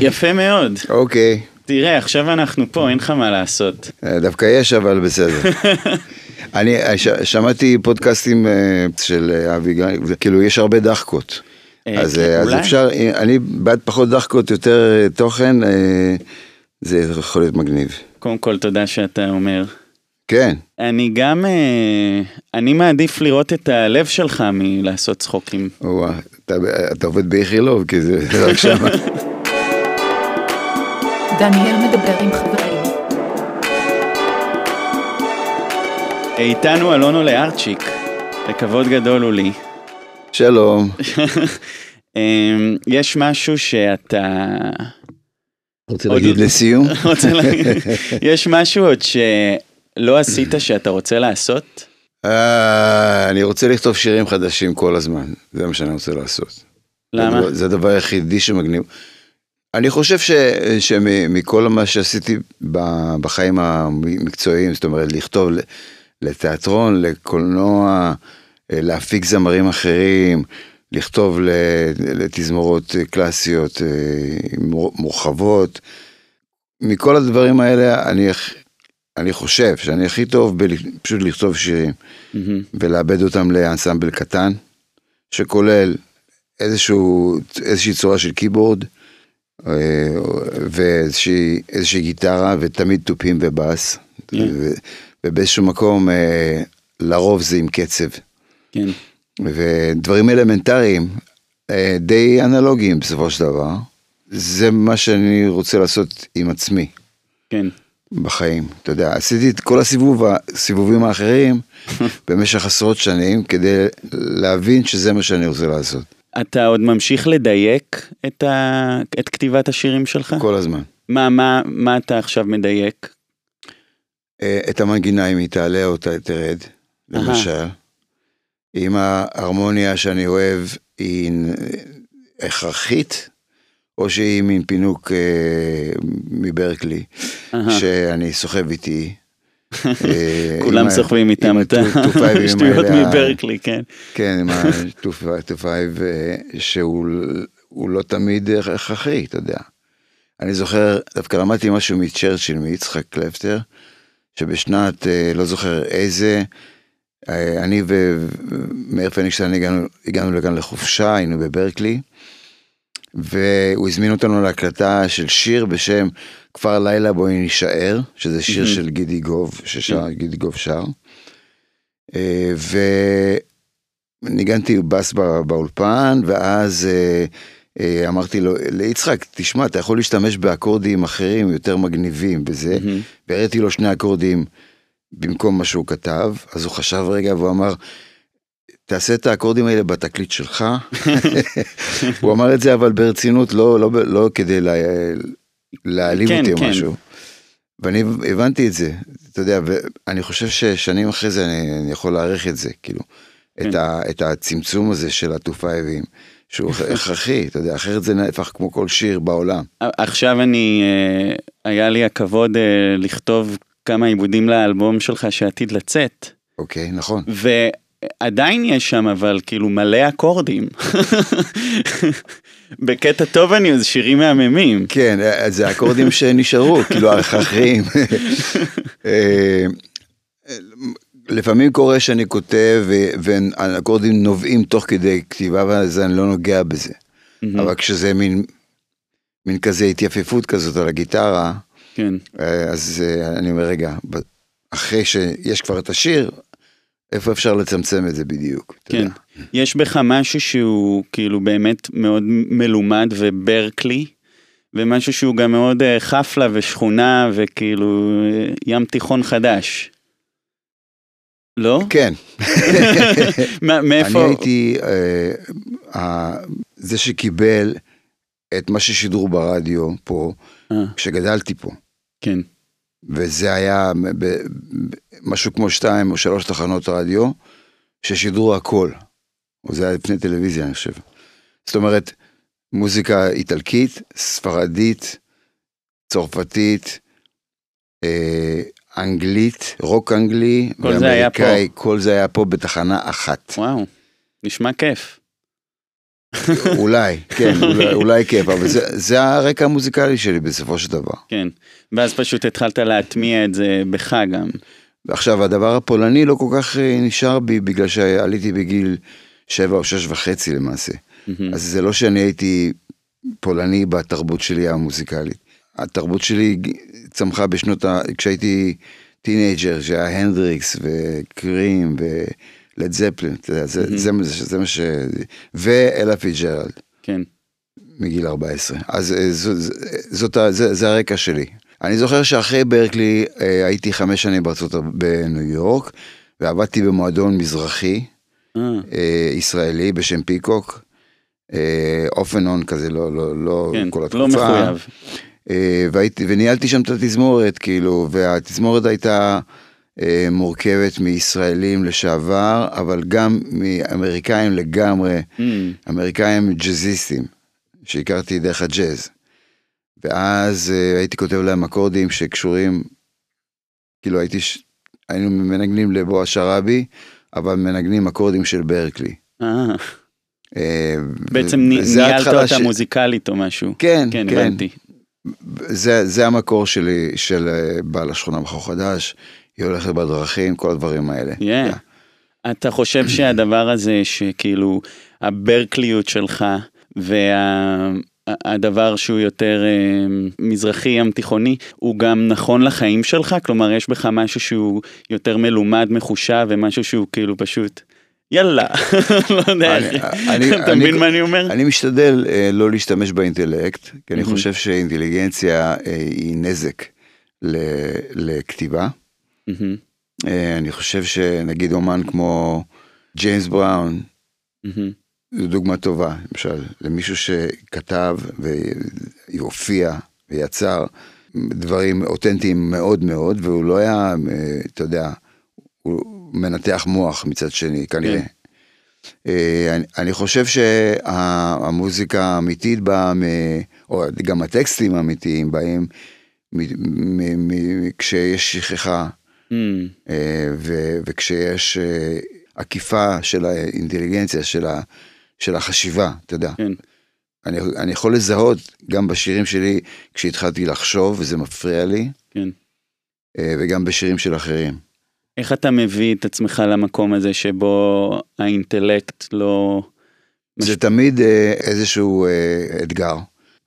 יפה מאוד. אוקיי. תראה, עכשיו אנחנו פה, אין לך מה לעשות. אה, דווקא יש, אבל בסדר. אני אה, ש- שמעתי פודקאסטים אה, של אבי זה- כאילו יש הרבה דחקות. אז כן, אז. אפשר, אני בעד פחות דחקות, יותר תוכן, זה יכול להיות מגניב. קודם כל, תודה שאתה אומר. כן, אני גם, אני מעדיף לראות את הלב שלך מלעשות צחוקים. וואו, אתה, אתה עובד באיכילוב, כי זה רק שם. דניאל מדבר עם חברים. איתנו אלונו לארצ'יק, לכבוד גדול הוא לי. שלום. אמ, יש משהו שאתה... רוצה עוד- להגיד לסיום? רוצה להגיד, יש משהו עוד שלא עשית שאתה רוצה לעשות? אה, אני רוצה לכתוב שירים חדשים כל הזמן, זה מה שאני רוצה לעשות. למה? זה הדבר היחידי שמגניב. אני חושב ש, שמכל מה שעשיתי בחיים המקצועיים, זאת אומרת, לכתוב לתיאטרון, לקולנוע, אה, להפיק זמרים אחרים, לכתוב לתזמורות קלאסיות אה, מור- מורחבות, מכל הדברים האלה אני, אני חושב שאני הכי טוב פשוט לכתוב שירים. מהמם. ולאבד אותם לאנסמבל קטן, שכולל איזשהו, איזושהי צורה של אה, ואיזושהי איזושהי גיטרה, ותמיד תופים ובאס, כן. ו- ובאיזשהו מקום, אה, לרוב זה עם קצב, כן. ודברים אלמנטריים, אה, די אנלוגיים בסופו של דבר, זה מה שאני רוצה לעשות עם עצמי. כן. בחיים. אתה יודע, עשיתי את כל הסיבוב, הסיבובים האחרים במשך עשרות שנים כדי להבין שזה מה שאני רוצה לעשות. אתה עוד ממשיך לדייק את, ה... את כתיבת השירים שלך? כל הזמן. מה, מה, מה אתה עכשיו מדייק? אה, את המנגינה אם היא תעלה או תרד. למשל. אם ההרמוניה שאני אוהב היא הכרחית, או שהיא מין פינוק אה, מברקלי, אהה. שאני סוחב איתי. אה, כולם סוחבים איתם את השטויות מברקלי, כן. כן, עם ה-2.5, שהוא הוא לא תמיד הכרחי, אתה יודע. אני זוכר, דווקא למדתי משהו מצ'רצ'יל, מיצחק קלפטר, שבשנת, אה, לא זוכר איזה, אה, אני ומאיר פניגשטיין הגענו, הגענו לכאן לחופשה, היינו בברקלי, והוא הזמין אותנו להקלטה של שיר בשם כפר לילה בואי נישאר, שזה שיר מהמם. של גידי גוב, ששר, כן. גידי גוב שר. אה, וניגנתי בס בא- באולפן, ואז אה, אה, אמרתי לו, ליצחק, תשמע, אתה יכול להשתמש באקורדים אחרים יותר מגניבים בזה, מהמם. והראיתי לו שני אקורדים במקום מה שהוא כתב, אז הוא חשב רגע והוא אמר, תעשה את האקורדים האלה בתקליט שלך. הוא אמר את זה אבל ברצינות, לא, לא, לא כדי לה, להעליב כן, אותי או כן. משהו. ואני הבנתי את זה, אתה יודע, ואני חושב ששנים אחרי זה אני, אני יכול להעריך את זה, כאילו, כן. את, ה, את הצמצום הזה של הטופייבים, שהוא הכרחי, אתה יודע, אחרת זה נהפך כמו כל שיר בעולם. עכשיו אני, אה, היה לי הכבוד אה, לכתוב כמה עיבודים לאלבום שלך שעתיד לצאת, אוקיי, נכון. ועדיין יש שם אבל כאילו מלא אקורדים. בקטע טוב אני, זה שירים מהממים. כן, זה אקורדים שנשארו, כאילו ההכרחיים. אה, לפעמים קורה שאני כותב והאקורדים נובעים תוך כדי כתיבה ואז אני לא נוגע בזה. אבל כשזה מין, מין כזה התייפפות כזאת על הגיטרה, כן, אה, אז אה, אני אומר רגע, אחרי שיש כבר את השיר, איפה אפשר לצמצם את זה בדיוק? כן. יש בך משהו שהוא כאילו באמת מאוד מלומד וברקלי, ומשהו שהוא גם מאוד אה, חפלה ושכונה וכאילו אה, ים תיכון חדש. לא? כן. מאיפה? אני הייתי אה, זה שקיבל את מה ששידרו ברדיו פה, כשגדלתי פה. כן. וזה היה משהו כמו שתיים או שלוש תחנות רדיו, ששידרו הכל. או זה היה לפני טלוויזיה, אני חושב. זאת אומרת, מוזיקה איטלקית, ספרדית, צרפתית, אה, אנגלית, רוק אנגלי, כל זה היה פה. ואמריקאי, כל זה היה פה בתחנה אחת. וואו, נשמע כיף. אולי, כן, אולי, אולי כיף, אבל זה, זה הרקע המוזיקלי שלי בסופו של דבר. כן. ואז פשוט התחלת להטמיע את זה בך גם. ועכשיו, הדבר הפולני לא כל כך אה, נשאר בי, בגלל שעליתי בגיל שבע או שש וחצי למעשה. אז זה לא שאני הייתי פולני בתרבות שלי המוזיקלית. התרבות שלי צמחה בשנות ה... כשהייתי teenager, שהיה הנדריקס וקרים ולד זפלין, אתה יודע, זה, מהמם. זה, זה, זה מה ש... ואלה פיצג'רלד. כן. מגיל 14. אז אה, זו- זאת, זה, זה הרקע שלי. אני זוכר שאחרי ברקלי אה, הייתי חמש שנים בארצות בניו יורק, ועבדתי במועדון מזרחי אה, ישראלי בשם פיקוק. off and on כזה, לא, לא, לא כן, כל לא התקופה. מחויב. אה, והייתי, וניהלתי שם את התזמורת, כאילו, והתזמורת הייתה מורכבת מישראלים לשעבר, אבל גם מאמריקאים לגמרי, אמ, אמריקאים ג'אזיסטים, שהכרתי דרך הג'אז. ואז אה, הייתי כותב להם אקורדים שקשורים, כאילו הייתי, ש... היינו מנגנים לבועז שראבי, אבל מנגנים אקורדים של ברקלי. אה, אה, בעצם ניהלת אותה ש- מוזיקלית או משהו. כן, כן, כן. הבנתי. זה, זה המקור שלי, של אה, בעל השכונה בחור חדש, היא הולכת בדרכים, כל הדברים האלה. Yeah. אתה חושב שהדבר הזה שכאילו הברקליות שלך והדבר שהוא יותר אה, מזרחי ים תיכוני הוא גם נכון לחיים שלך? כלומר יש בך משהו שהוא יותר מלומד מחושב ומשהו שהוא כאילו פשוט יאללה לא יודע אני-. אני- אתה אני- מבין מה אני אומר? אני משתדל אה, לא להשתמש באינטלקט, כי אני. חושב שאינטליגנציה אה, היא נזק ל- לכתיבה. מהמם, אה, אני חושב שנגיד אומן כמו ג'יימס בראון, מהמם, זו דוגמה טובה, למשל, למישהו שכתב והופיע ויצר דברים אותנטיים מאוד מאוד, והוא לא היה, אה, אתה יודע, הוא מנתח מוח מצד שני, כנראה. כן. אה, אני, אני חושב שהמוזיקה האמיתית באה, מ, או גם הטקסטים האמיתיים באים מ- מ- מ- כשיש שכחה אה, ו- וכשיש אה, עקיפה של האינטליגנציה, של, ה, של החשיבה, אתה יודע. כן. אני, אני יכול לזהות גם בשירים שלי כשהתחלתי לחשוב וזה מפריע לי, כן. אה, וגם בשירים של אחרים. איך אתה מביא את עצמך למקום הזה שבו האינטלקט לא... זה תמיד אה, איזשהו אתגר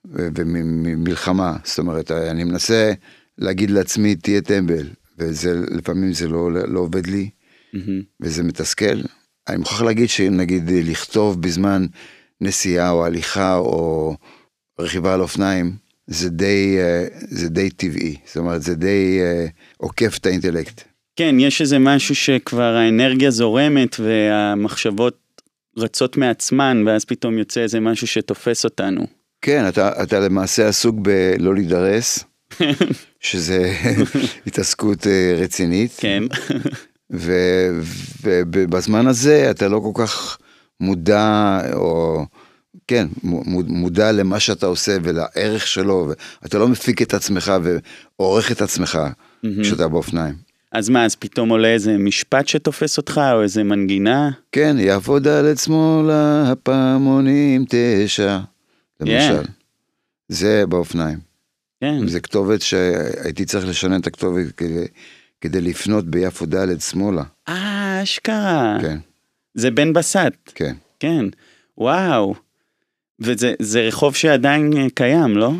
ומלחמה, זאת אומרת, אני מנסה להגיד לעצמי תהיה טמבל, וזה לפעמים זה לא, לא עובד לי, מהמם, וזה מתסכל. אני מוכרח להגיד שנגיד לכתוב בזמן נסיעה או הליכה או רכיבה על אופניים, זה די, אה, זה די טבעי, זאת אומרת זה די אה, עוקף את האינטלקט. כן, יש איזה משהו שכבר האנרגיה זורמת והמחשבות רצות מעצמן, ואז פתאום יוצא איזה משהו שתופס אותנו. כן, אתה, אתה למעשה עסוק בלא להידרס, שזה התעסקות אה, רצינית, כן, ובזמן הזה אתה לא כל כך מודע, או כן, מו- מודע למה שאתה עושה ולערך שלו, ואתה לא מפיק את עצמך ועורך את עצמך כשאתה באופניים. אז מה, אז פתאום עולה איזה משפט שתופס אותך, או איזה מנגינה? כן, יעבוד על עצמו להפעמונים תשע, למשל. זה באופניים. כן, זה כתובת שהייתי צריך לשנות את הכתובת כדי, כדי לפנות ביפו ד' שמאלה. אה, אשכרה. כן, זה בן בסט, כן. כן. וואו. וזה זה רחוב שעדיין אה, קיים, לא?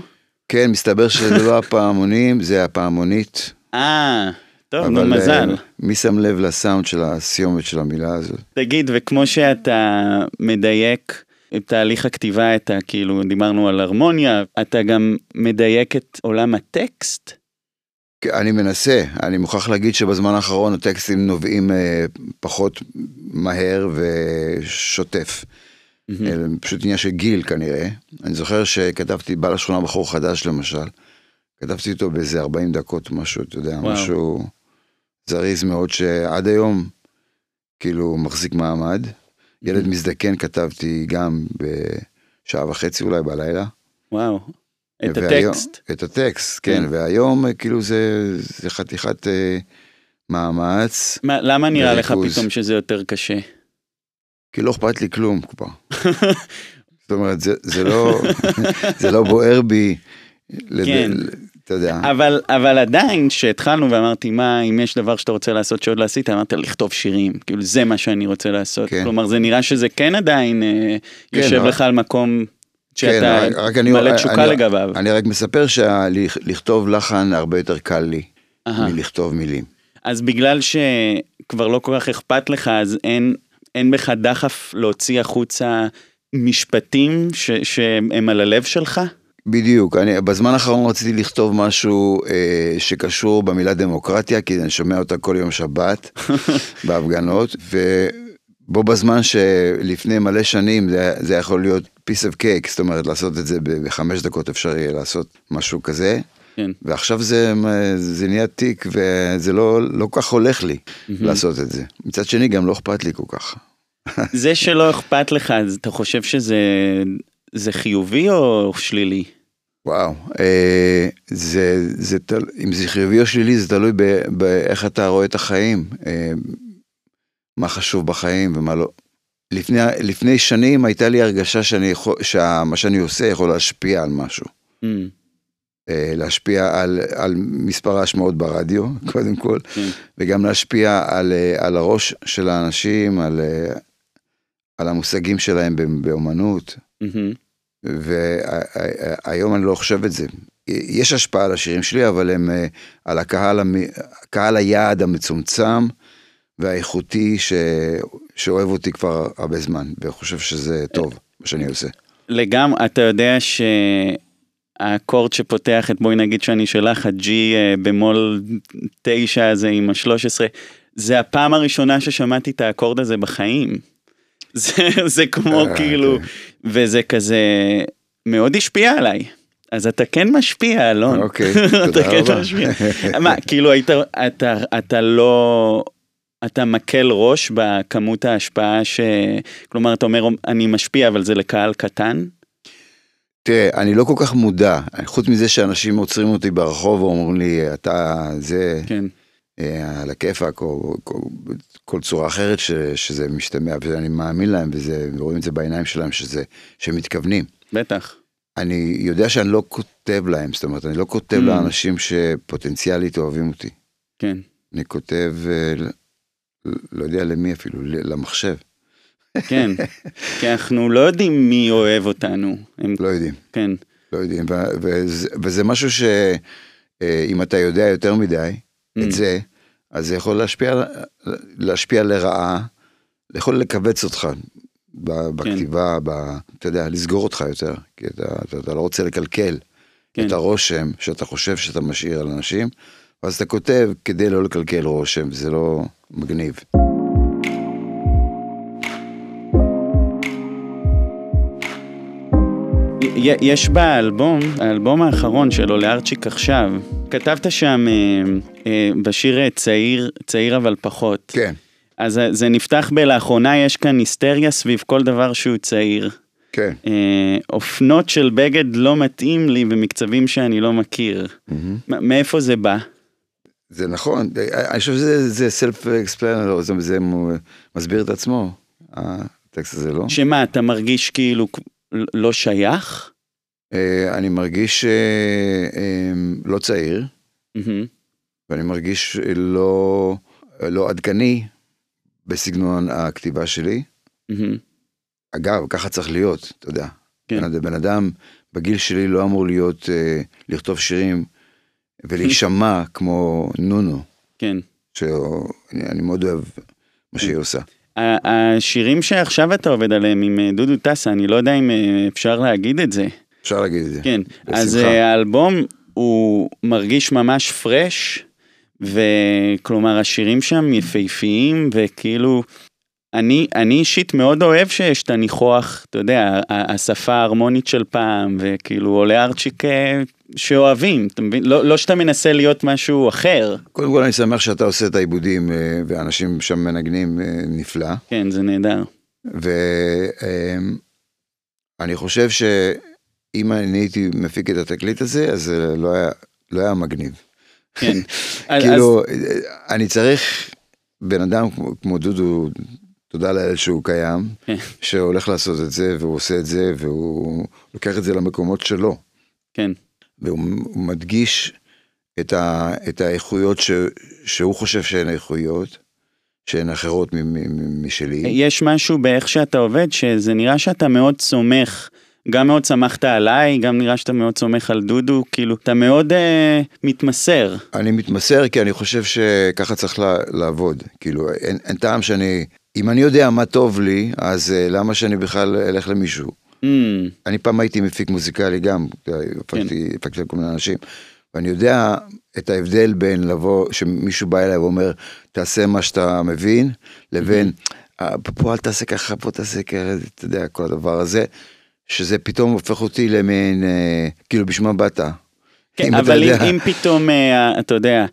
כן, מסתבר שזה לא הפעמונים, זה הפעמונית. אה, טוב, נו, אבל, מזל. אה, מי שם לב לסאונד של הסיומת של המילה הזאת? תגיד, וכמו שאתה מדייק תהליך הכתיבה, את ה... כאילו, דיברנו על הרמוניה, אתה גם מדייק את עולם הטקסט? כן, אני מנסה, אני מוכרח להגיד שבזמן האחרון הטקסטים נובעים אה, פחות מהר ושוטף. אלא פשוט עניין של גיל כנראה. אני זוכר שכתבתי בעל השכונה בחור חדש למשל, כתבתי אותו באיזה 40 דקות משהו, אתה יודע, וואו. משהו זריז מאוד שעד היום כאילו מחזיק מעמד. ילד מזדקן כתבתי גם בשעה וחצי אולי בלילה. וואו. את והיום- הטקסט. את הטקסט, כן, כן. והיום כאילו זה, זה חתיכת אה, מאמץ, מה, למה נראה לך. פתאום שזה יותר קשה? כי לא אכפת לי כלום כבר. זאת אומרת, זה, זה לא, זה לא בוער בי, לד- כן. אתה יודע, אבל, אבל עדיין, כשהתחלנו ואמרתי, מה, אם יש דבר שאתה רוצה לעשות שעוד לא עשית, אמרת לכתוב שירים. כאילו, זה מה שאני רוצה לעשות. כן. כלומר, זה נראה שזה כן עדיין אה, כן, יושב רק- לך על מקום שאתה כן, רק- רק אני- מלא תשוקה אני- לגביו. אני רק מספר שלכתוב לחן הרבה יותר קל לי, אהה. מלכתוב מילים. אז בגלל שכבר לא כל כך אכפת לך, אז אין, אין בך דחף להוציא החוצה משפטים ש, שהם על הלב שלך? בדיוק, אני בזמן האחרון רציתי לכתוב משהו אה, שקשור במילה דמוקרטיה, כי אני שומע אותה כל יום שבת בהפגנות, ובו בזמן שלפני מלא שנים זה, זה יכול להיות piece of cake, זאת אומרת לעשות את זה בחמש דקות אפשר יהיה לעשות משהו כזה, כן. ועכשיו זה, זה נהיה תיק וזה לא, לא כל כך הולך לי לעשות את זה. מצד שני גם לא אכפת לי כל כך. זה שלא אכפת לך, אתה חושב שזה זה חיובי או שלילי? וואו, אה, זה, זה תל... אם זה חיובי או שלילי זה תלוי ב- באיך אתה רואה את החיים, אה, מה חשוב בחיים ומה לא. לפני, לפני שנים הייתה לי הרגשה שאני יכול, שמה שאני עושה יכול להשפיע על משהו. Mm, אה, להשפיע על, על מספר ההשמעות ברדיו, קודם כל, כן. וגם להשפיע על, אה, על הראש של האנשים, על, אה, על המושגים שלהם ב- באומנות. מהמם. והיום אני לא חושב את זה. יש השפעה על השירים שלי, אבל הם אה, על הקהל, קהל היעד המצומצם והאיכותי ש... שאוהב אותי כבר הרבה זמן, וחושב שזה טוב, מה שאני עושה. לגמרי, אתה יודע שהאקורד שפותח את בואי נגיד שאני שלך, ה-G אה, במול 9 הזה עם ה-13, זה הפעם הראשונה ששמעתי את האקורד הזה בחיים. זה, זה כמו אה, כאילו, כן. וזה כזה מאוד השפיע עליי. אז אתה כן משפיע, אלון. אוקיי, אתה תודה כן רבה. משפיע. מה, כאילו היית, אתה, אתה לא, אתה מקל ראש בכמות ההשפעה ש... כלומר, אתה אומר, אני משפיע, אבל זה לקהל קטן? תראה, אני לא כל כך מודע, חוץ מזה שאנשים עוצרים אותי ברחוב ואומרים לי, אתה זה, כן. אה, על הכיפאק, או כל, כל צורה אחרת ש, שזה משתמע, ואני מאמין להם, וזה, ורואים את זה בעיניים שלהם, שזה, שהם מתכוונים. בטח. אני יודע שאני לא כותב להם, זאת אומרת, אני לא כותב Mm. לאנשים שפוטנציאלית אוהבים אותי. כן. אני כותב, אה, ל- לא יודע למי אפילו, למחשב. כן. כי אנחנו לא יודעים מי אוהב אותנו. הם... לא יודעים, כן. לא יודעים. ו- וזה, וזה משהו שאם אתה יודע יותר מדי Mm. את זה, אז זה יכול להשפיע, להשפיע לרעה, יכול לכווץ אותך בכתיבה, ב, אתה יודע, לסגור אותך יותר, כי אתה, אתה, אתה לא רוצה לקלקל כן. את הרושם שאתה חושב שאתה משאיר על אנשים, ואז אתה כותב כדי לא לקלקל רושם, זה לא מגניב. יש באלבום, האלבום האחרון שלו, לארצ'יק עכשיו, כתבת שם אה, אה, בשיר אה, צעיר, צעיר אבל פחות. כן, אז זה נפתח בלאחרונה, יש כאן היסטריה סביב כל דבר שהוא צעיר. כן. אה, אופנות של בגד לא מתאים לי במקצבים שאני לא מכיר. מ- מאיפה זה בא? זה נכון, אני חושב שזה זה self explainer, זה, זה מסביר את עצמו, הטקסט הזה, לא? שמה, אתה מרגיש כאילו לא שייך? אה, אני מרגיש אה, אה, לא צעיר. ואני מרגיש לא, לא עדכני בסגנון הכתיבה שלי. אגב, ככה צריך להיות, אתה יודע. כן. בן, אדם בגיל שלי לא אמור להיות, לכתוב שירים ולהישמע כמו נונו, כן. שאני אני מאוד אוהב מה שהיא עושה. ה- השירים שעכשיו אתה עובד עליהם עם דודו טסה, אני לא יודע אם אפשר להגיד את זה. אפשר להגיד את זה. כן, אז בשמחה. אה, האלבום הוא מרגיש ממש פרש, וכלומר השירים שם יפהפיים, וכאילו, אני, אני אישית מאוד אוהב שיש את הניחוח, אתה יודע, השפה ההרמונית של פעם, וכאילו עולה ארצ'יק אה, שאוהבים, אתה מבין? לא, לא שאתה מנסה להיות משהו אחר, קודם כל אני שמח שאתה עושה את העיבודים אה, ואנשים שם מנגנים נפלא. כן, זה נהדר. ואני חושב שאם אני הייתי מפיק את התקליט הזה, אז זה לא היה, לא היה מגניב. כן. אז- כאילו, אני צריך בן אדם כמו, כמו דודו תודה לאל שהוא קיים, כן. שהולך לעשות את זה, והוא עושה את זה, והוא לוקח את זה למקומות שלו. כן. והוא הוא מדגיש את, ה, את האיכויות ש, שהוא חושב שהן איכויות, שהן אחרות משלי. יש משהו באיך שאתה עובד, שזה נראה שאתה מאוד סומך, גם מאוד סמכת עליי, גם נראה שאתה מאוד סומך על דודו, כאילו, אתה מאוד אה, מתמסר. אני מתמסר כי אני חושב שככה צריך לה, לעבוד. כאילו, אין, אין טעם שאני... אם אני יודע מה טוב לי, אז uh, למה שאני בכלל אלך למישהו? Mm, אני פעם הייתי מפיק מוזיקלי גם, הפקתי, הפקתי לכל מיני אנשים, ואני יודע את ההבדל בין לבוא, שמישהו בא אליי ואומר, תעשה מה שאתה מבין, לבין, "אה, פה אל תעשה ככה, פה תעשה ככה, אתה יודע, כל הדבר הזה, שזה פתאום הופך אותי למין, אה, כאילו, בשביל מה באת? כן, אבל אם. אם פתאום, אה, אתה יודע,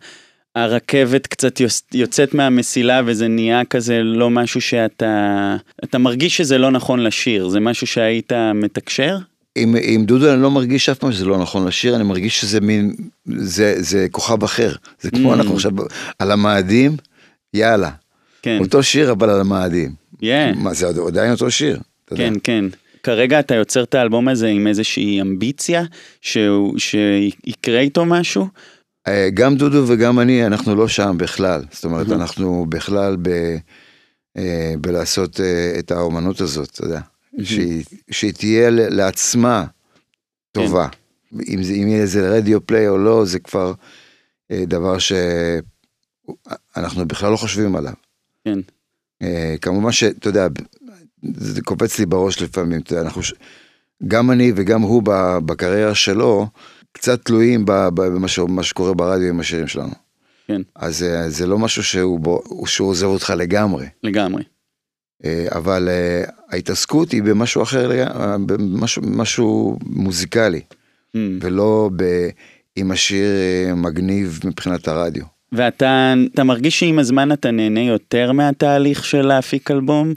הרכבת קצת יוצאת מהמסילה וזה נהיה כזה לא משהו שאתה, אתה מרגיש שזה לא נכון לשיר, זה משהו שהיית מתקשר? עם, עם דודו אני לא מרגיש אף פעם שזה לא נכון לשיר, אני מרגיש שזה מין, זה, זה כוכב אחר. זה כמו Mm. אנחנו עכשיו על המאדים, יאללה. כן, אותו שיר אבל על המאדים. yeah, מה זה עדיין אותו שיר. אתה יודע. כן, כן. כרגע אתה יוצר את האלבום הזה עם איזושהי אמביציה, שהוא, שיקרה איתו משהו? אה, גם דודו וגם אני, אנחנו לא שם בכלל. זאת אומרת, Mhm. אנחנו בכלל ב, אה, בלעשות אה, את האומנות הזאת, אתה יודע. שהיא, שהיא תהיה לעצמה טובה. אם, זה, אם יהיה איזה רדיו פליי או לא, זה כבר דבר שאנחנו בכלל לא חושבים עליו. כן. כמובן שאתה יודע, זה קופץ לי בראש לפעמים, אתה יודע, אנחנו, גם אני וגם הוא בקריירה שלו, קצת תלויים במה שקורה ברדיו עם השירים שלנו. כן. אז אה, זה לא משהו שהוא, בו, שהוא עוזב אותך לגמרי, לגמרי. אה, אבל אה, ההתעסקות היא במשהו אחר, במשהו משהו מוזיקלי, Mm. ולא ב, אם השיר מגניב מבחינת הרדיו. ואתה אתה מרגיש שעם הזמן אתה נהנה יותר מהתהליך של להפיק אלבום?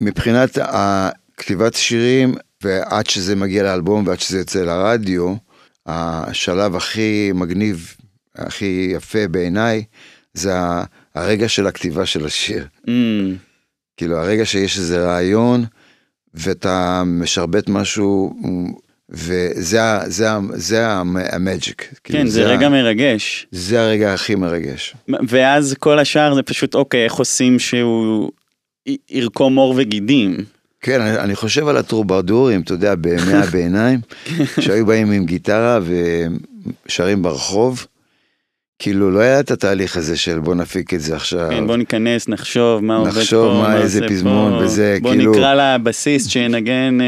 מבחינת כתיבת שירים, ועד שזה מגיע לאלבום ועד שזה יוצא לרדיו, השלב הכי מגניב, הכי יפה בעיניי, זה ה- הרגע של הכתיבה של השיר. Mm, כאילו הרגע שיש איזה רעיון, ואתה משרבט משהו, וזה ה- זה ה- זה ה- המג'יק. כאילו, כן, זה ה- רגע מרגש. זה הרגע הכי מרגש. ואז כל השאר זה פשוט, אוקיי, איך עושים שהוא ירקום עור וגידים? כן, אני, אני חושב על הטרוברדורים, אתה יודע, בימי הביניים, שהיו באים עם גיטרה ושרים ברחוב. כאילו לא היה את התהליך הזה של בוא נפיק את זה עכשיו. כן, בוא ניכנס, נחשוב מה עובד פה, נחשוב מה, איזה פזמון. וזה, בוא כאילו- נקרא לבסיסט שינגן, אה,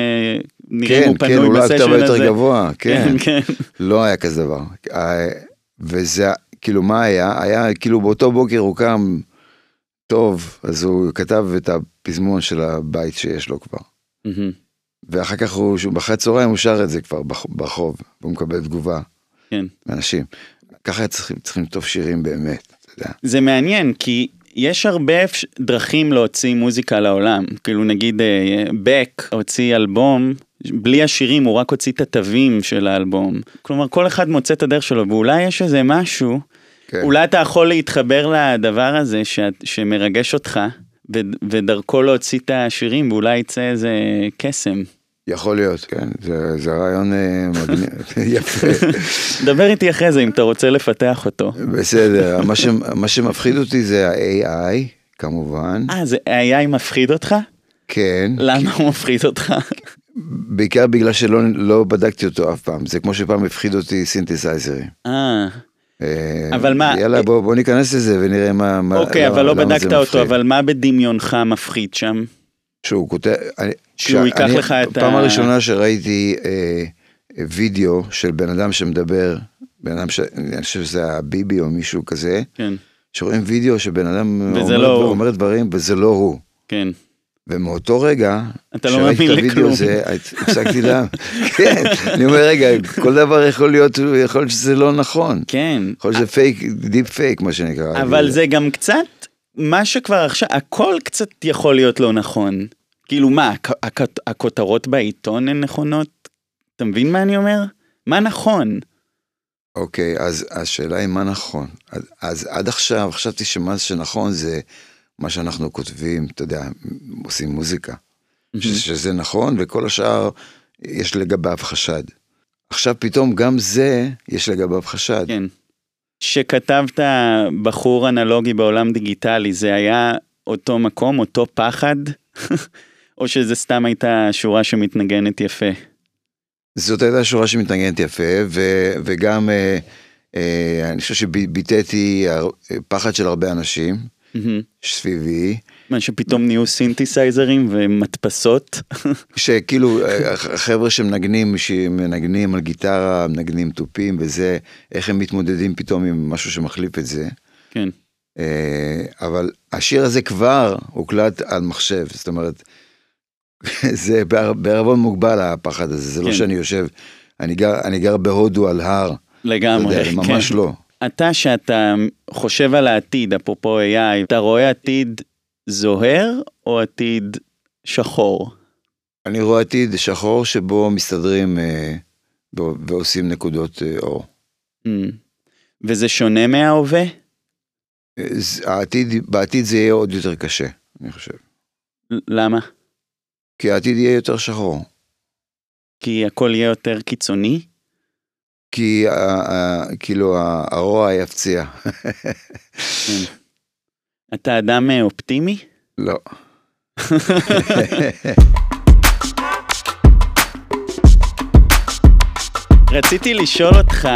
נראה אם כן, הוא כן, פנוי אולי בסשן הזה. יותר גבוה, כן. כן, כן. לא היה כזה דבר. אה, וזה, כאילו מה היה? היה כאילו באותו בוקר הוא קם טוב, אז הוא כתב את הפזמון של הבית שיש לו כבר. מהמם. ואחר כך הוא, באחרי הצהריים הוא שר את זה כבר ברח- ברחוב, והוא מקבל תגובה כן. מאנשים. ככה צריכים, צריכים לכתוב שירים באמת, אתה יודע. זה מעניין, כי יש הרבה דרכים להוציא מוזיקה לעולם. כאילו נגיד אה, בק הוציא אלבום, בלי השירים, הוא רק הוציא את התווים של האלבום. כלומר, כל אחד מוצא את הדרך שלו, ואולי יש איזה משהו, כן. אולי אתה יכול להתחבר לדבר הזה ש... שמרגש אותך, ו... ודרכו להוציא את השירים, ואולי יצא איזה קסם. יכול להיות, כן, זה, זה רעיון אה, מגניב, יפה. דבר איתי אחרי זה אם אתה רוצה לפתח אותו. בסדר, מה, ש, מה שמפחיד אותי זה ה-AI, כמובן, אה, זה AI מפחיד אותך? כן, למה הוא מפחיד אותך? בעיקר בגלל שלא לא בדקתי אותו אף פעם, זה כמו שפעם הפחיד אותי סינתסייזרים. אה, אה, אבל מה, יאללה, אה, בוא, בוא ניכנס לזה ונראה מה... אוקיי, למה- אבל לא בדקת אותו. אבל מה בדמיונך מפחיד שם? שהוא כותב... אני- שהוא ייקח כשאני- לך את פעם ה- הראשונה שראיתי אה, וידאו של בן אדם שמדבר, בן אדם ש... אני חושב שזה הביבי או מישהו כזה, כן, שרואים וידאו שבן אדם אומר, לא. אומר דברים וזה לא הוא. כן. ומאותו רגע, אתה לא כשראיתי מאמין את הוידאו לכלום. הזה, הפסקתי לה, כן, אני אומר רגע, כל דבר יכול להיות, יכול להיות שזה לא נכון, כן, יכול להיות שזה פייק, deep fake מה שנקרא. אבל זה גם קצת, מה שכבר עכשיו, הכל קצת יכול להיות לא נכון. כאילו מה, הכ- הכ- הכותרות בעיתון הן נכונות? אתה מבין מה אני אומר? מה נכון? אוקיי, אז השאלה היא מה נכון. אז עד עכשיו חשבתי שמה שנכון זה מה שאנחנו כותבים, אתה יודע, עושים מוזיקה. ש- שזה נכון, וכל השאר יש לגביו חשד. עכשיו פתאום גם זה, יש לגביו חשד. כן. שכתבת בחור אנלוגי בעולם דיגיטלי, זה היה אותו מקום, אותו פחד? או שזה סתם הייתה שורה שמתנגנת יפה? זאת הייתה שורה שמתנגנת יפה, ו- וגם אה, אה, אני חושב שביטאתי הר- פחד של הרבה אנשים. סביבי, מה שפתאום נהיו סינתסייזרים ומדפסות. שכאילו החבר'ה שמנגנים, שמנגנים על גיטרה, מנגנים תופים וזה, איך הם מתמודדים פתאום עם משהו שמחליף את זה. כן, אה, אבל השיר הזה כבר הוקלט על מחשב, זאת אומרת, זה בער- בערבון מוגבל הפחד הזה, זה לא כן. שאני יושב, אני גר, אני גר בהודו על הר, לגמרי. יודע, ממש כן. לא. אתה, שאתה חושב על העתיד, אפרופו AI, אתה רואה עתיד זוהר או עתיד שחור? אני רואה עתיד שחור שבו מסתדרים אה, ו- ועושים נקודות אה, אור. Mm. וזה שונה מההווה? אה, העתיד, בעתיד זה יהיה עוד יותר קשה, אני חושב. למה? כי העתיד יהיה יותר שחור. כי הכל יהיה יותר קיצוני? כי ה- ה- כאילו הרוע יפציע. כן. אתה אדם אה, אופטימי? לא. רציתי לשאול אותך,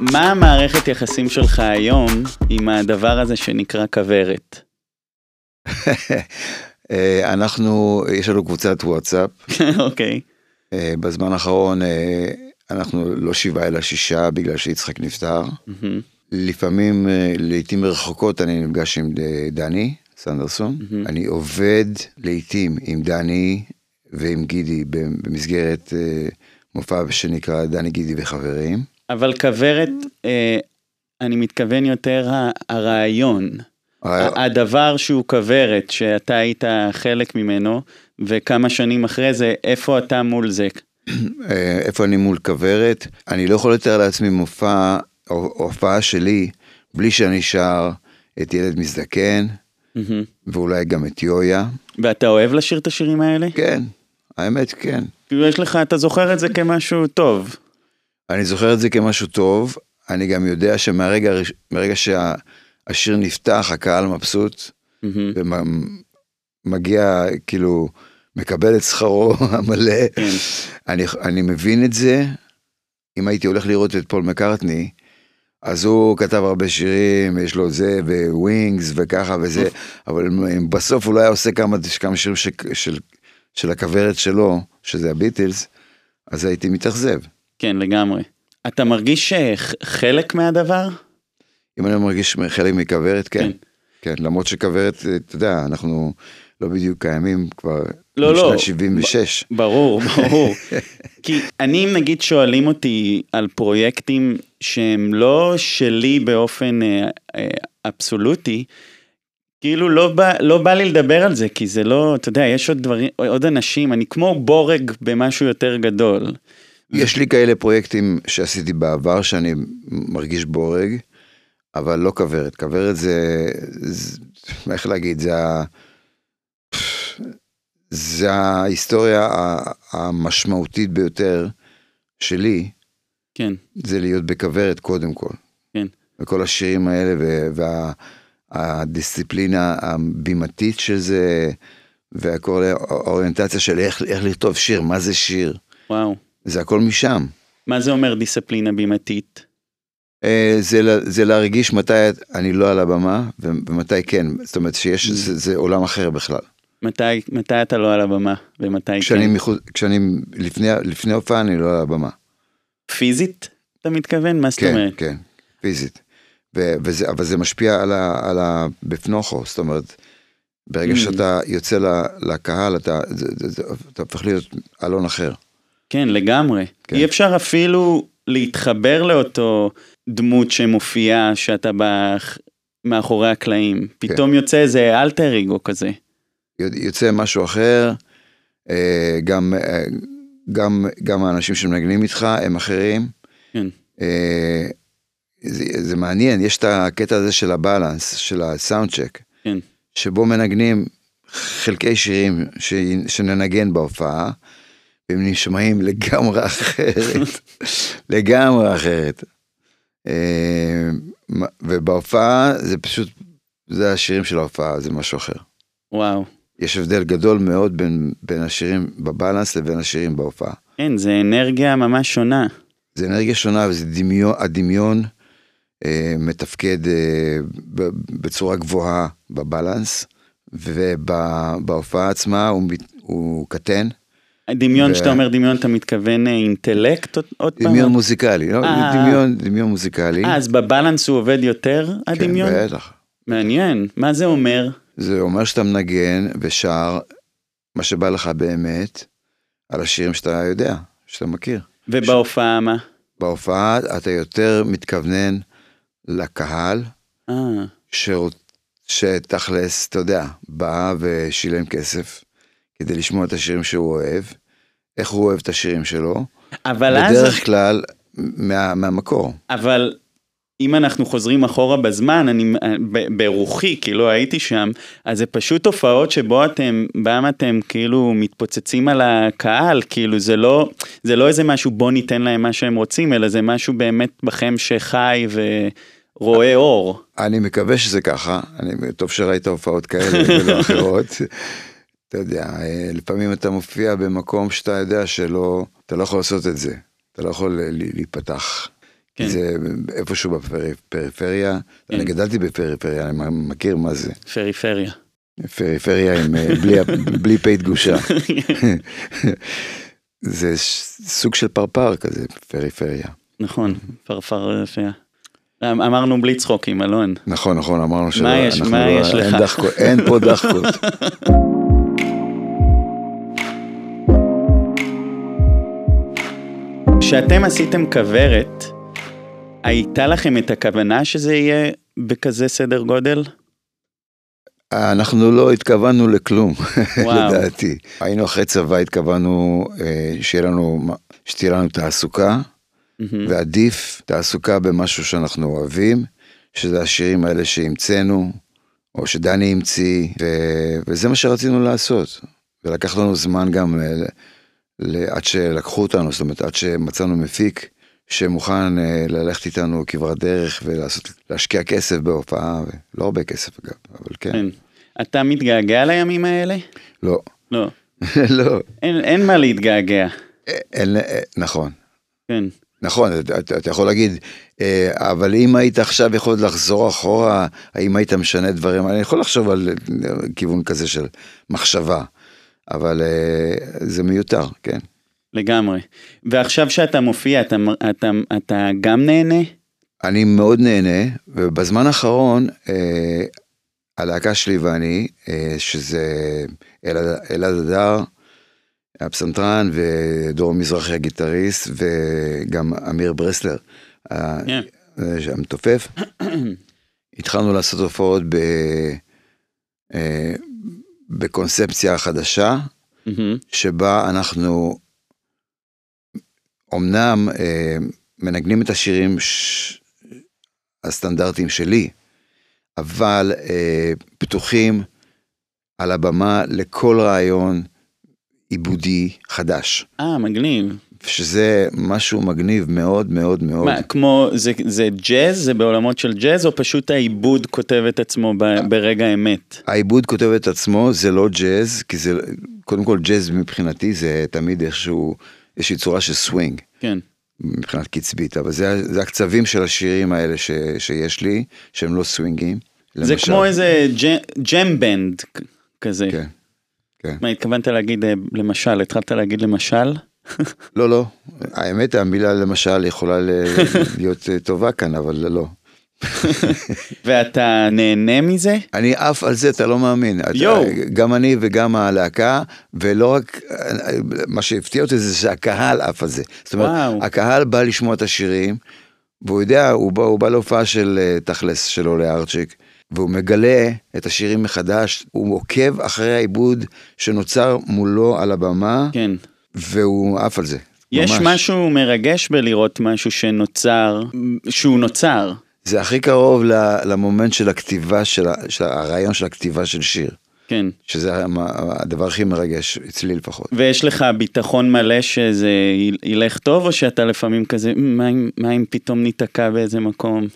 מה המערכת יחסים שלך היום עם הדבר הזה שנקרא כוורת? אה, אנחנו, יש לנו קבוצת וואטסאפ. אוקיי. אה, בזמן האחרון אה, אנחנו לא שבעה אלא שישה בגלל שיצחק נפטר. מהמם, לפעמים, אה, לעיתים רחוקות אני נפגש עם אה, דני סנדרסון. מהמם. אני עובד לעיתים עם דני ועם גידי במסגרת אה, מופע שנקרא דני גידי וחברים. אבל כוורת, אני מתכוון יותר הרעיון. הדבר שהוא כוורת, שאתה היית חלק ממנו, וכמה שנים אחרי זה, איפה אתה מול זה? אה, איפה אני מול כוורת, אני לא יכול לתאר לעצמי מופע, או הופעה שלי, בלי שאני שר את ילד מזדקן. ואולי גם את יויה. ואתה אוהב לשיר את השירים האלה? כן, האמת כן. יש לך, אתה זוכר את זה כמשהו טוב. אני זוכר את זה כמשהו טוב, אני גם יודע שמהרגע שהשיר נפתח, הקהל מבסוט. ומגיע, כאילו, מקבל את שכרו המלא. כן. אני, אני מבין את זה, אם הייתי הולך לראות את פול מקארטני, אז הוא כתב הרבה שירים, יש לו זה, וווינגס וככה וזה, אבל אם בסוף הוא לא היה עושה כמה, כמה שירים ש, של, של הכוורת שלו, שזה הביטלס, אז הייתי מתאכזב. כן, לגמרי. אתה מרגיש ש- חלק מהדבר? אם אני מרגיש חלק מכוורת, כן. כן. כן, למרות שכוורת, אתה יודע, אנחנו לא בדיוק קיימים כבר לא, לא. משנת 76. ברור, ברור. כי אני, אם נגיד שואלים אותי על פרויקטים שהם לא שלי באופן אה, אה, אבסולוטי, כאילו לא בא, לא בא לי לדבר על זה, כי זה לא, אתה יודע, יש עוד דברים, עוד אנשים, אני כמו בורג במשהו יותר גדול. יש לי כאלה פרויקטים שעשיתי בעבר שאני מרגיש בורג, אבל לא כוורת. כוורת זה, זה איך להגיד, זה ה... זה ההיסטוריה המשמעותית ביותר שלי, כן, זה להיות בכוורת קודם כל. כן. וכל השירים האלה והדיסציפלינה הבימתית של זה, וכל האוריינטציה של איך, איך לכתוב שיר, מה זה שיר, וואו. זה הכל משם. מה זה אומר דיסציפלינה בימתית? אה, זה, זה להרגיש מתי אני לא על הבמה ומתי כן, זאת אומרת שיש, זה, זה עולם אחר בכלל. מתי, מתי אתה לא על הבמה ומתי כשאני, כן? מחוץ, כשאני לפני, לפני הופעה אני לא על הבמה. פיזית אתה מתכוון? מה זאת כן, אומרת? כן, פיזית. ו- וזה, אבל זה משפיע על ה... על ה בפנוכו, זאת אומרת, ברגע Mm. שאתה יוצא ל- לקהל, אתה, זה, זה, זה, אתה הופך להיות אלון אחר. כן, לגמרי. כן. אי אפשר אפילו להתחבר לאותו דמות שמופיעה שאתה בא מאחורי הקלעים. פתאום יוצא איזה אלטר אגו כזה. יוצא משהו אחר, אה, גם, אה, גם, גם האנשים שמנגנים איתך הם אחרים. כן. אה, זה, זה מעניין, יש את הקטע הזה של הבלנס, של הסאונד צ'ק. כן. שבו מנגנים חלקי שירים ש... שננגן בהופעה, והם נשמעים לגמרי אחרת, לגמרי אחרת. ובהופעה זה פשוט, זה השירים של ההופעה, זה משהו אחר. וואו. יש הבדל גדול מאוד בין, בין השירים בבלנס לבין השירים בהופעה. כן, זה אנרגיה ממש שונה. זה אנרגיה שונה וזה דמיון, הדמיון אה, מתפקד אה, ב, בצורה גבוהה בבלנס, ובהופעה עצמה הוא, הוא קטן, דמיון, ו- שאתה אומר דמיון, אתה מתכוון אה, אינטלקט עוד- עוד פעם? דמיון מוזיקלי, לא, אה. דמיון, דמיון מוזיקלי. אה, אז בבלנס הוא עובד יותר, הדמיון? כן, בטח. מעניין. מה זה אומר? זה אומר שאתה מנגן ושר מה שבא לך באמת על השירים שאתה יודע, שאתה מכיר. ובהופעה מה? בהופעה אתה יותר מתכוונן לקהל, אה, שרוצ- שתכלס, אתה יודע, בא ושילם כסף כדי לשמוע את השירים שהוא אוהב, איך הוא אוהב את השירים שלו, אבל אז... בדרך כלל מה, מהמקור. אבל אם אנחנו חוזרים אחורה בזמן, אני ב- ברוחי, כי לא הייתי שם, אז זה פשוט הופעות שבו אתם, בהם אתם כאילו מתפוצצים על הקהל, כאילו זה לא, זה לא איזה משהו בוא ניתן להם מה שהם רוצים, אלא זה משהו באמת בכם שחי ורואה אור. אני מקווה שזה ככה, אני, טוב שראית הופעות כאלה ולא אחרות. אתה יודע, אה, לפעמים אתה מופיע במקום שאתה יודע שלא, אתה לא יכול לעשות את זה, אתה לא יכול אה, להיפתח. כן. זה איפשהו בפריפריה, כן. אני גדלתי בפריפריה, אני מכיר מה זה. פריפריה. פריפריה עם, אה, בלי, בלי פי דגושה. זה ש- סוג של פרפר כזה, פריפריה. נכון, פרפרפיה. אמ- אמרנו בלי צחוקים, אלון. נכון, נכון, אמרנו שלא, יש- אנחנו מה לא- יש אין לך? דחקות, אין פה דחקות. כשאתם עשיתם כוורת, הייתה לכם את הכוונה שזה יהיה בכזה סדר גודל? אנחנו לא התכוונו לכלום. לדעתי. היינו אחרי צבא, התכוונו אה, שיהיה לנו, שתהיה לנו תעסוקה. ועדיף תעסוקה במשהו שאנחנו אוהבים, שזה השירים האלה שהמצאנו, או שדני המציא, ו... וזה מה שרצינו לעשות. ולקח לנו זמן גם ל... ל... עד שלקחו אותנו, זאת אומרת, עד שמצאנו מפיק שמוכן אה, ללכת איתנו כברת דרך ולעשות, להשקיע כסף בהופעה, ולא הרבה כסף אגב, אבל כן. כן. אתה מתגעגע לימים האלה? לא, לא. לא, אין, אין מה להתגעגע. אין, אה, נכון. כן. נכון, אתה, אתה- יכול להגיד, אה, אבל אם היית עכשיו יכול לחזור אחורה, האם היית משנה דברים, אני יכול לחשוב על אה, כיוון כזה של מחשבה, אבל אה, זה מיותר, כן. לגמרי. ועכשיו שאתה מופיע, אתה, אתה, אתה גם נהנה? אני מאוד נהנה, ובזמן האחרון, אה, הלהקה שלי ואני, אה, שזה אלעד אלעד אדר, הפסנתרן, ודור מזרחי הגיטריסט, וגם אמיר ברסלר, ה- כן. אה, המתופף, התחלנו לעשות הופעות ב, אה, בקונספציה חדשה, מהמם. שבה אנחנו אומנם אה, מנגנים את השירים ש... הסטנדרטיים שלי, אבל אה, פתוחים על הבמה לכל רעיון עיבודי חדש, אה, מגניב. שזה משהו מגניב מאוד מאוד מאוד. מה, כמו, זה, זה ג'אז? זה בעולמות של ג'אז, או פשוט העיבוד כותב את עצמו ב, ברגע האמת? העיבוד כותב את עצמו, זה לא ג'אז, כי זה, קודם כל ג'אז מבחינתי זה תמיד איכשהו, איזושהי צורה של סווינג. כן. מבחינת קצבית, אבל זה, זה הקצבים של השירים האלה ש, שיש לי, שהם לא סווינגים. זה למשל. כמו איזה jam band כזה. כן, כן. מה, התכוונת להגיד, אה, למשל, התחלת להגיד למשל? לא, לא, האמת המילה למשל יכולה להיות אה, טובה כאן, אבל לא. ואתה נהנה מזה? אני עף על זה, אתה לא מאמין. יואו. גם אני וגם הלהקה, ולא רק, מה שהפתיע אותי זה שהקהל עף על זה. זאת אומרת, וואו. הקהל בא לשמוע את השירים, והוא יודע, הוא בא, הוא בא להופעה של אה, תכלס של עולה ארצ'יק, והוא מגלה את השירים מחדש, הוא עוקב אחרי העיבוד שנוצר מולו על הבמה, כן. והוא עף על זה. יש ממש. משהו מרגש בלראות משהו שנוצר, שהוא נוצר. זה הכי קרוב למומנט של הכתיבה, של, של הרעיון של הכתיבה של שיר, כן. שזה הדבר הכי מרגש, אצלי לפחות. ויש לך ביטחון מלא שזה יל- ילך טוב, או שאתה לפעמים כזה, "מ, מה אם, מה אם פתאום ניתקע באיזה מקום?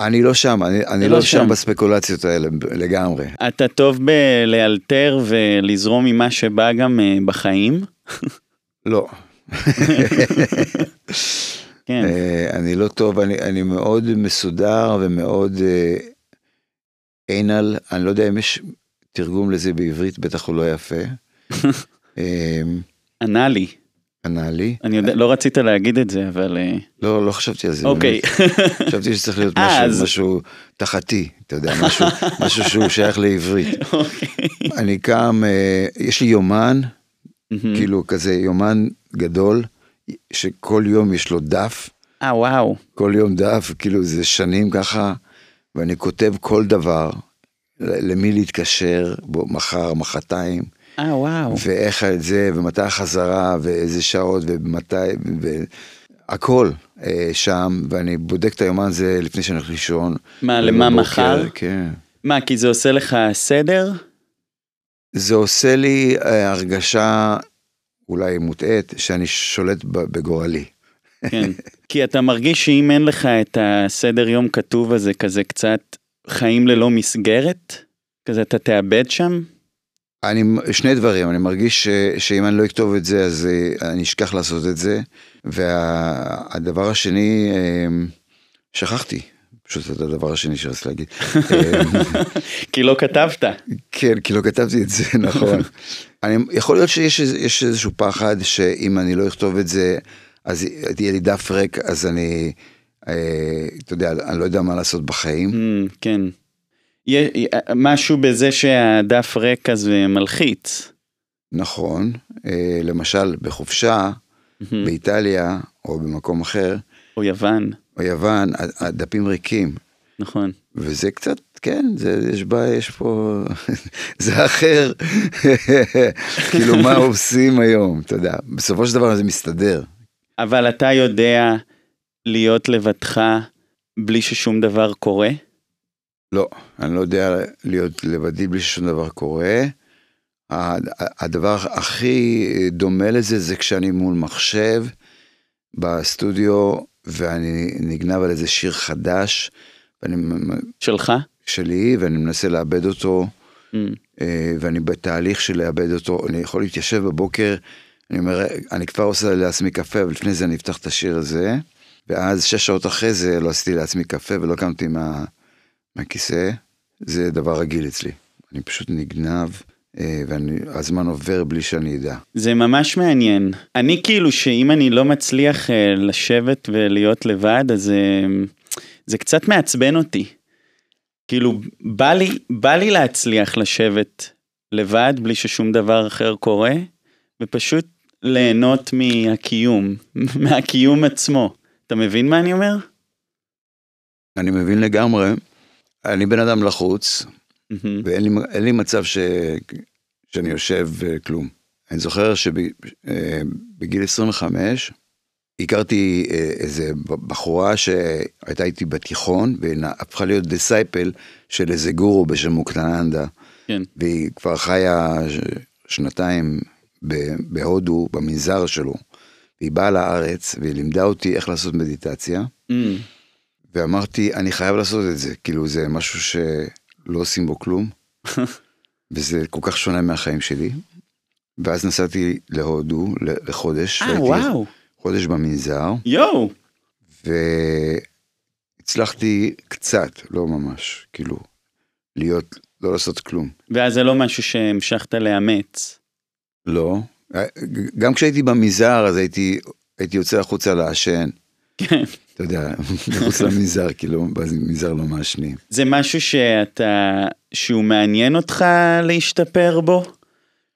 אני לא שם, אני, אני לא לא שם שם. בספקולציות האלה לגמרי. אתה טוב בלאלתר ולזרום עם מה שבא גם אה, בחיים? לא. כן. אה, אני לא טוב, אני, אני מאוד מסודר ומאוד אה, anal, אני לא יודע אם יש תרגום לזה בעברית, בטח הוא לא יפה. ענה לי. ענה לי. אני יודע, לא רצית להגיד את זה, אבל... אה, לא, לא חשבתי על זה. אוקיי. חשבתי שצריך להיות משהו, תחתי, אתה יודע, משהו, משהו שהוא שייך לעברית. אוקיי. אני קם, יש לי יומן. כאילו כזה יומן גדול, שכל יום יש לו דף, אה, וואו. כל יום דף, כאילו זה שנים ככה, ואני כותב כל דבר, למי להתקשר, בו, מחר, מחרתיים, אה, וואו. ואיך את זה, ומתי החזרה, ואיזה שעות, ומתי, והכל אה, שם, ואני בודק את היומן הזה לפני שאני הולך לישון. מה, למה בבוקר, מחר? כן. מה, כי זה עושה לך סדר? זה עושה לי אה, הרגשה אולי מוטעית, שאני שולט בגורלי. כן. כי אתה מרגיש שאם אין לך את הסדר יום כתוב הזה, כזה קצת חיים ללא מסגרת? כזה אתה תאבד שם? אני, שני דברים, אני מרגיש ש, שאם אני לא אכתוב את זה, אז אה, אני אשכח לעשות את זה. והדבר השני, אה, שכחתי, פשוט את הדבר השני שרציתי להגיד. אה, כי לא כתבת. כן, כי לא כתבתי את זה, נכון. אני, יכול להיות שיש איזשהו פחד שאם אני לא אכתוב את זה, אז תהיה לי דף ריק, אז אני, אה, אתה יודע, אני לא יודע מה לעשות בחיים. Mm, כן. יה- משהו בזה שהדף ריק אז מלחיץ. נכון, אה, למשל בחופשה. באיטליה או במקום אחר, או יוון, או יוון, הדפים ריקים, נכון. וזה קצת, כן, זה, יש בה, יש פה, זה אחר, כאילו מה עושים היום, אתה יודע, בסופו של דבר זה מסתדר. אבל אתה יודע להיות לבדך בלי ששום דבר קורה? לא, אני לא יודע להיות לבדי בלי ששום דבר קורה. הדבר הכי דומה לזה זה כשאני מול מחשב בסטודיו ואני נגנב על איזה שיר חדש ואני, שלך? שלי ואני מנסה לאבד אותו Mm, אה, ואני בתהליך של לאבד אותו. אני יכול להתיישב בבוקר, אני אומר, אני כבר עושה לעצמי קפה ולפני זה אני אפתח את השיר הזה. ואז שש שעות אחרי זה לא עשיתי לעצמי קפה ולא קמתי מה, מהכיסא. זה דבר רגיל אצלי. אני פשוט נגנב, והזמן עובר בלי שאני אדע. זה ממש מעניין. אני כאילו שאם אני לא מצליח אה, לשבת ולהיות לבד, אז אה, זה קצת מעצבן אותי. כאילו, בא לי, בא לי להצליח לשבת לבד בלי ששום דבר אחר קורה, ופשוט ליהנות מהקיום, מהקיום עצמו. אתה מבין מה אני אומר? אני מבין לגמרי, אני בן אדם לחוץ, מהמם. ואין לי, לי מצב ש, שאני יושב וכלום. אני זוכר שבגיל 25 הכרתי אה, איזה בחורה שהייתה איתי בתיכון והפכה להיות דיסייפל של איזה גורו בשם מוקטננדה. כן. והיא כבר חיה ש- שנתיים בהודו, במנזר שלו. והיא באה לארץ והיא לימדה אותי איך לעשות מדיטציה. Mm, ואמרתי, אני חייב לעשות את זה, כאילו זה משהו שלא עושים בו כלום, וזה כל כך שונה מהחיים שלי. ואז נסעתי להודו לחודש, אה, וואו, חודש במנזר, יואו. והצלחתי קצת, לא ממש, כאילו, להיות, לא לעשות כלום. ואז זה לא משהו שהמשכת לאמץ. לא. גם כשהייתי במנזר, אז הייתי, הייתי יוצא החוצה לעשן, כן. אתה יודע, מחוץ למנזר, כאילו, במנזר לא מעשנים. זה משהו שאתה, שהוא מעניין אותך להשתפר בו?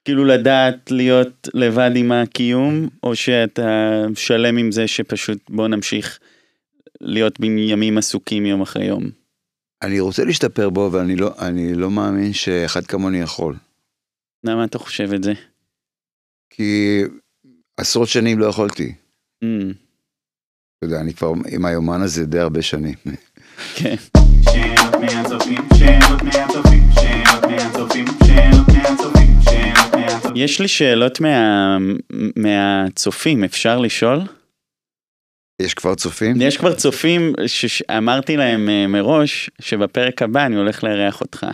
כאילו לדעת להיות לבד עם הקיום, או שאתה שלם עם זה שפשוט בוא נמשיך להיות בימים עסוקים יום אחרי יום? אני רוצה להשתפר בו, אבל אני לא, אני לא מאמין שאחד כמוני יכול. למה אתה חושב את זה? כי עשרות שנים לא יכולתי. Mm, אתה יודע, אני כבר עם היומן הזה די הרבה שנים. כן. שאלות מהצופים, שאלות מהצופים, שאלות מהצופים, שאלות מהצופים, שאלות מהצופים. יש לי שאלות מה... מהצופים, אפשר לשאול? יש כבר צופים? יש כבר צופים שאמרתי להם אה, מראש שבפרק הבא אני הולך לארח אותך.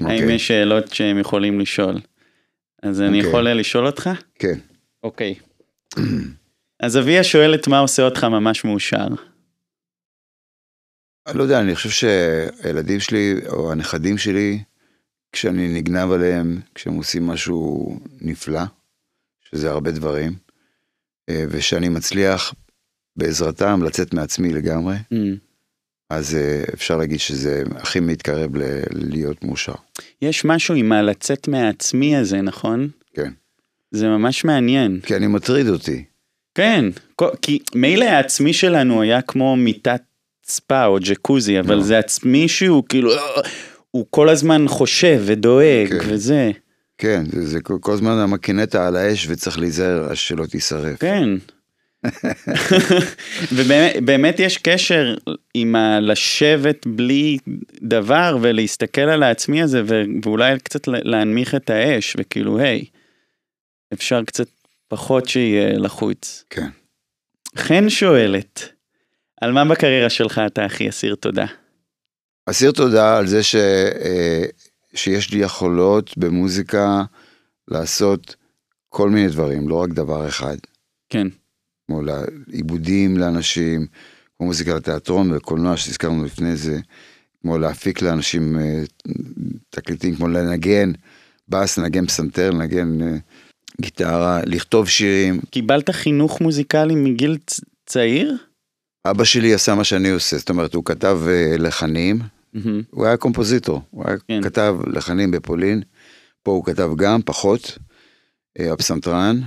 אוקיי. האם יש שאלות שהם יכולים לשאול? אז אני אוקיי. יכול לשאול אותך? כן. אוקיי. אז אביה שואלת מה עושה אותך ממש מאושר. אני לא יודע, אני חושב שהילדים שלי, או הנכדים שלי, כשאני נגנב עליהם, כשהם עושים משהו נפלא, שזה הרבה דברים, אה, ושאני מצליח בעזרתם לצאת מעצמי לגמרי, Mm. אז אה, אפשר להגיד שזה הכי מתקרב ל- להיות מאושר. יש משהו עם הלצאת מהעצמי הזה, נכון? כן. זה ממש מעניין. כי אני מטריד אותי. כן, כי מילא העצמי שלנו היה כמו מיטת ספא או ג'קוזי, אבל לא. זה עצמי שהוא כאילו, אה, הוא כל הזמן חושב ודואג כן. וזה. כן, זה, זה כל, כל הזמן המקינטה על האש וצריך להיזהר שלא תישרף. כן. ובאמת באמת יש קשר עם הלשבת בלי דבר ולהסתכל על העצמי הזה ואולי קצת להנמיך את האש וכאילו היי, אפשר קצת פחות שיהיה לחוץ. כן. חן שואלת, על מה בקריירה שלך אתה הכי אסיר תודה? אסיר תודה על זה ש, אה, שיש לי יכולות במוזיקה לעשות כל מיני דברים, לא רק דבר אחד. כן, כמו לעיבודים לאנשים, כמו מוזיקה לתיאטרון ולקולנוע שהזכרנו לפני זה, כמו להפיק לאנשים אה, תקליטים, כמו לנגן בס, לנגן פסנתר, לנגן אה, גיטרה, לכתוב שירים. קיבלת חינוך מוזיקלי מגיל צ- צעיר? אבא שלי עשה מה שאני עושה, זאת אומרת, הוא כתב אה, לחנים, מהמם. הוא היה קומפוזיטור, הוא היה כן. כתב לחנים בפולין, פה הוא כתב גם, פחות, אה, הפסנתרן.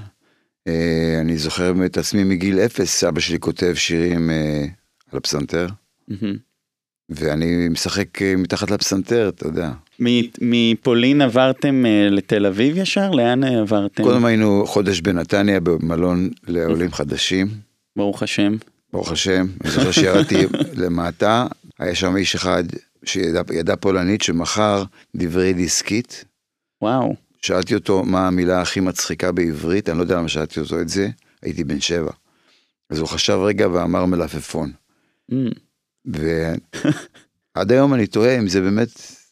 אה, אני זוכר את עצמי מגיל אפס, אבא שלי כותב שירים אה, על הפסנתר, מהמם. ואני משחק אה, מתחת לפסנתר, אתה יודע. מפולין עברתם אה, לתל אביב ישר? לאן אה, עברתם? קודם היינו חודש בנתניה במלון לעולים חדשים, ברוך השם. ברוך השם. אני זוכר שירדתי למטה, היה שם איש אחד שידע ידע פולנית שמכר דברי דיסקית. וואו. שאלתי אותו מה המילה הכי מצחיקה בעברית, אני לא יודע למה שאלתי אותו את זה, הייתי בן שבע. אז הוא חשב רגע ואמר מלפפון. Mm. ועד היום אני תוהה אם זה באמת,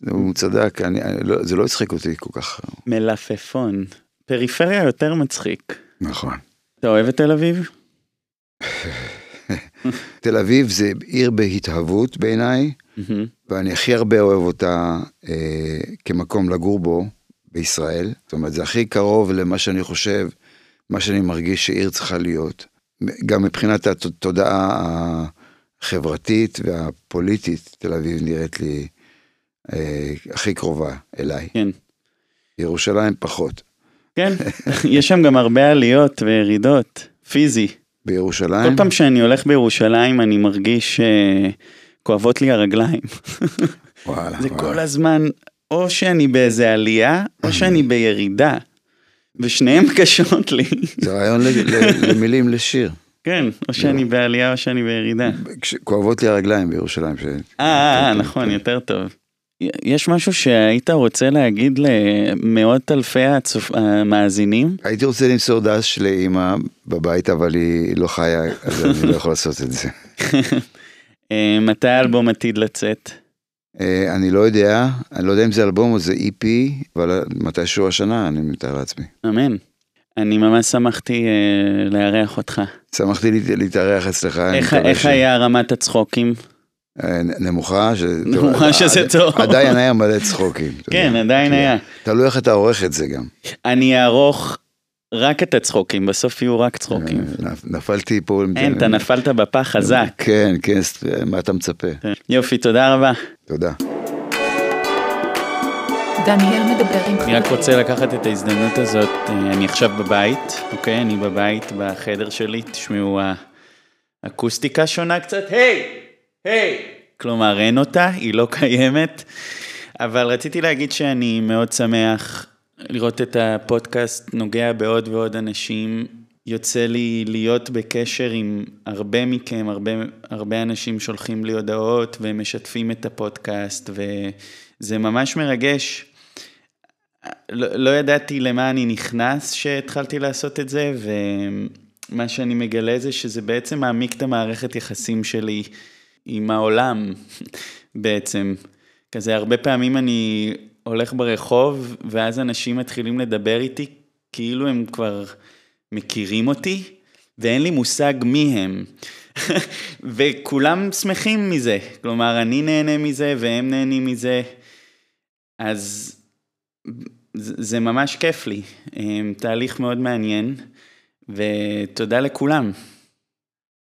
הוא צדק, אני, אני לא, זה לא הצחיק אותי כל כך. מלפפון. פריפריה יותר מצחיק. נכון. אתה אוהב את תל אביב? תל אביב זה עיר בהתהוות בעיניי. ואני הכי הרבה אוהב אותה אה, כמקום לגור בו בישראל. זאת אומרת, זה הכי קרוב למה שאני חושב, מה שאני מרגיש שעיר צריכה להיות. גם מבחינת התודעה החברתית והפוליטית, תל אביב נראית לי אה, הכי קרובה אליי. כן. ירושלים פחות. כן, יש שם גם הרבה עליות וירידות, פיזי. בירושלים, כל פעם שאני הולך בירושלים אני מרגיש שכואבות לי הרגליים. וואלה, זה וואלה. כל הזמן, או שאני באיזה עלייה, או שאני בירידה. ושניהם קשות לי. זה רעיון למילים לשיר. כן, או שאני בעלייה או שאני בירידה. כואבות לי הרגליים בירושלים. ש- אה, אה, נכון, יותר טוב. יש משהו שהיית רוצה להגיד למאות אלפי הצופ- המאזינים? הייתי רוצה למסור דש לאימא בבית, אבל היא לא חיה, אז אני לא יכול לעשות את זה. אה, מתי האלבום עתיד לצאת? אה, אני לא יודע, אני לא יודע אם זה אלבום או זה EP, אבל מתישהו השנה, אני מתאר לעצמי. אמן. אני ממש שמחתי אה, לארח אותך. שמחתי להת- להתארח אצלך. איך איך ש- היה רמת הצחוקים? אה, נמוכה, ש- נמוכה שזה טוב. עדיין היה מלא צחוקים. כן, יודע. עדיין היה. תלוי איך אתה עורך את זה גם. אני אערוך רק את הצחוקים, בסוף יהיו רק צחוקים. אה, נפ- נפלתי פה. אין, אתה נפלת בפח חזק. כן, כן, מה אתה מצפה? יופי, תודה רבה. תודה. דניאל מדבר עם אני רק חברים. רוצה לקחת את ההזדמנות הזאת, אה, אני עכשיו בבית, אוקיי? אני בבית, בחדר שלי, תשמעו, האקוסטיקה שונה קצת, היי! היי! כלומר, אין אותה, היא לא קיימת, אבל רציתי להגיד שאני מאוד שמח לראות את הפודקאסט נוגע בעוד ועוד אנשים, יוצא לי להיות בקשר עם הרבה מכם, הרבה, הרבה אנשים שולחים לי הודעות ומשתפים את הפודקאסט, וזה ממש מרגש. לא, לא ידעתי למה אני נכנס שהתחלתי לעשות את זה, ומה שאני מגלה זה שזה בעצם מעמיק את המערכת יחסים שלי עם העולם, בעצם. כזה הרבה פעמים אני הולך ברחוב, ואז אנשים מתחילים לדבר איתי כאילו הם כבר מכירים אותי, ואין לי מושג מי הם. וכולם שמחים מזה, כלומר, אני נהנה מזה והם נהנים מזה, אז זה ממש כיף לי, תהליך מאוד מעניין, ותודה לכולם.